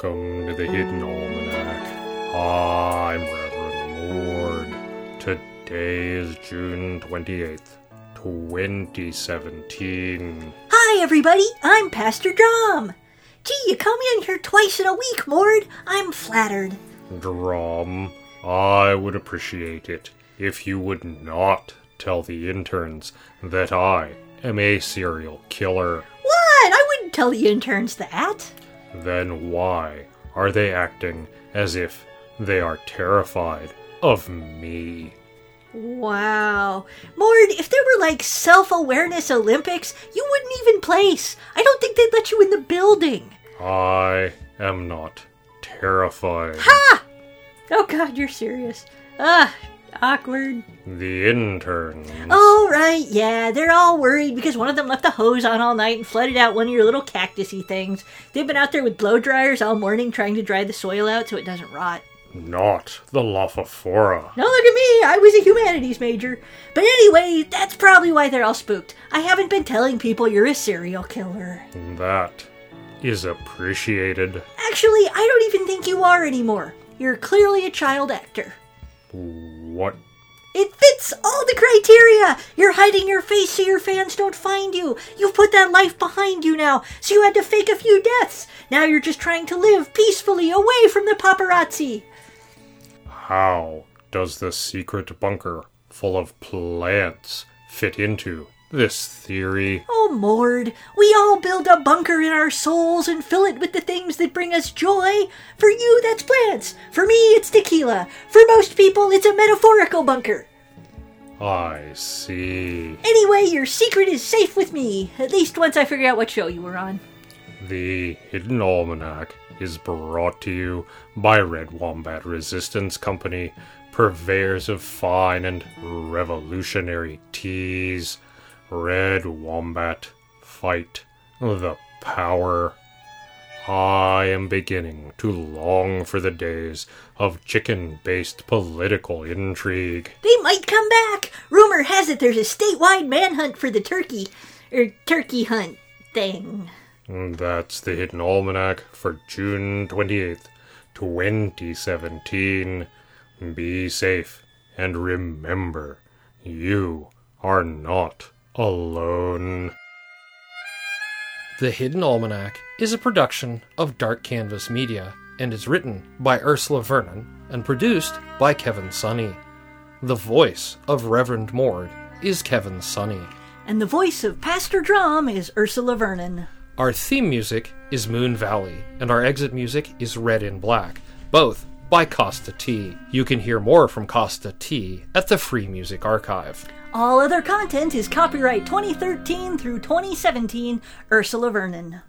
Welcome to the Hidden Almanac. I'm Reverend Mord. Today is June 28th, 2017. Hi, everybody. I'm Pastor Drom. Gee, you come in here twice in a week, Mord. I'm flattered. Drom, I would appreciate it if you would not tell the interns that I am a serial killer. What? I wouldn't tell the interns that. Then why are they acting as if they are terrified of me? Wow. Mord, if there were like self awareness Olympics, you wouldn't even place. I don't think they'd let you in the building. I am not terrified. Ha! Oh, God, you're serious. Ah, awkward. The interns. Oh, right, yeah, they're all worried because one of them left the hose on all night and flooded out one of your little cactusy things. They've been out there with blow dryers all morning trying to dry the soil out so it doesn't rot. Not the Lophophora. Now look at me, I was a humanities major. But anyway, that's probably why they're all spooked. I haven't been telling people you're a serial killer. That is appreciated. Actually, I don't even think you are anymore. You're clearly a child actor. What? It fits all the criteria! You're hiding your face so your fans don't find you. You've put that life behind you now, so you had to fake a few deaths. Now you're just trying to live peacefully away from the paparazzi. How does the secret bunker full of plants fit into this theory? Oh, Mord, we all build a bunker in our souls and fill it with the things that bring us joy. For you, that's plants. For me, it's tequila. For most people, it's a metaphorical bunker. I see. Anyway, your secret is safe with me, at least once I figure out what show you were on. The Hidden Almanac is brought to you by Red Wombat Resistance Company, purveyors of fine and revolutionary teas. Red Wombat, fight the power. I am beginning to long for the days of chicken based political intrigue. They might come back. Rumor has it there's a statewide manhunt for the turkey, er, turkey hunt thing. That's the Hidden Almanac for June 28th, 2017. Be safe and remember, you are not alone. The Hidden Almanac is a production of Dark Canvas Media and is written by Ursula Vernon and produced by Kevin Sonney. The voice of Reverend Mord is Kevin Sonney. And the voice of Pastor Drom is Ursula Vernon. Our theme music is Moon Valley, and our exit music is Red in Black, both by Kosta T. You can hear more from Kosta T at the Free Music Archive. All other content is copyright 2013 through 2017, Ursula Vernon.